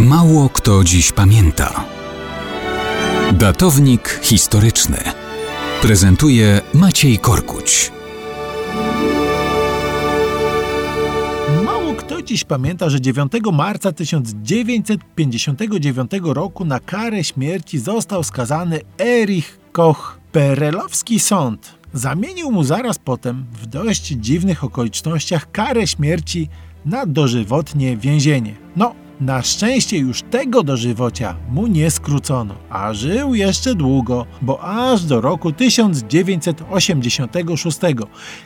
Mało kto dziś pamięta. Datownik historyczny prezentuje Maciej Korkuć. Mało kto dziś pamięta, że 9 marca 1959 roku na karę śmierci został skazany Erich Koch. Perelowski sąd zamienił mu zaraz potem, w dość dziwnych okolicznościach, karę śmierci na dożywotnie więzienie. No, na szczęście już tego dożywocia mu nie skrócono, a żył jeszcze długo, bo aż do roku 1986,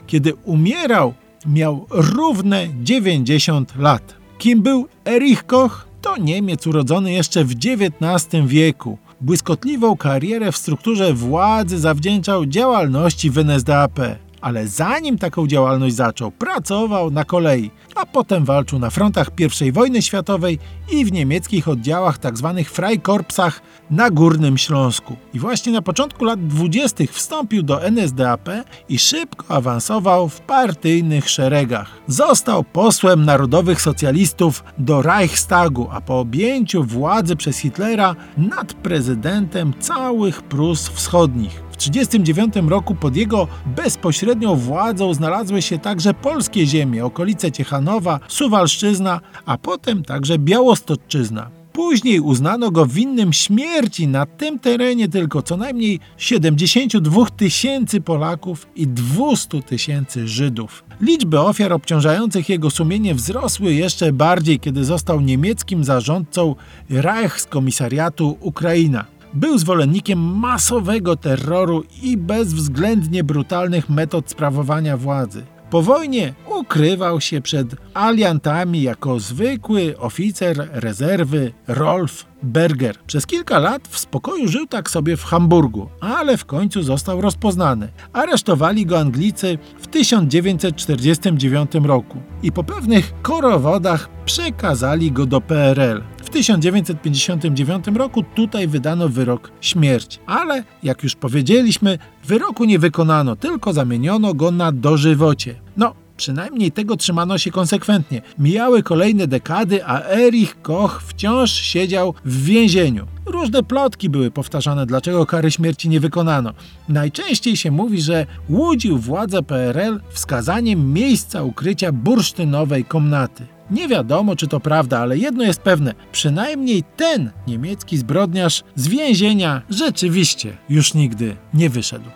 kiedy umierał, miał równe 90 lat. Kim był Erich Koch? To Niemiec urodzony jeszcze w XIX wieku. Błyskotliwą karierę w strukturze władzy zawdzięczał działalności w NSDAP ale zanim taką działalność zaczął, pracował na kolei, a potem walczył na frontach I wojny światowej i w niemieckich oddziałach tzw. Tak Freikorpsach na Górnym Śląsku. I właśnie na początku lat 20. wstąpił do NSDAP i szybko awansował w partyjnych szeregach. Został posłem narodowych socjalistów do Reichstagu, a po objęciu władzy przez Hitlera nad prezydentem całych Prus Wschodnich. 1939 roku pod jego bezpośrednią władzą znalazły się także polskie ziemie, okolice Ciechanowa, Suwalszczyzna, a potem także Białostoczyzna. Później uznano go winnym śmierci na tym terenie tylko co najmniej 72 tysięcy Polaków i 200 tysięcy Żydów. Liczby ofiar obciążających jego sumienie wzrosły jeszcze bardziej, kiedy został niemieckim zarządcą Reichskomisariatu Ukraina. Był zwolennikiem masowego terroru i bezwzględnie brutalnych metod sprawowania władzy. Po wojnie ukrywał się przed aliantami jako zwykły oficer rezerwy Rolf Berger. Przez kilka lat w spokoju żył tak sobie w Hamburgu, ale w końcu został rozpoznany. Aresztowali go Anglicy w 1949 roku i po pewnych korowodach przekazali go do PRL. W 1959 roku tutaj wydano wyrok śmierci, ale jak już powiedzieliśmy, wyroku nie wykonano, tylko zamieniono go na dożywocie. No, Przynajmniej tego trzymano się konsekwentnie. Mijały kolejne dekady, a Erich Koch wciąż siedział w więzieniu. Różne plotki były powtarzane, dlaczego kary śmierci nie wykonano. Najczęściej się mówi, że łudził władze PRL wskazaniem miejsca ukrycia bursztynowej komnaty. Nie wiadomo, czy to prawda, ale jedno jest pewne: przynajmniej ten niemiecki zbrodniarz z więzienia rzeczywiście już nigdy nie wyszedł.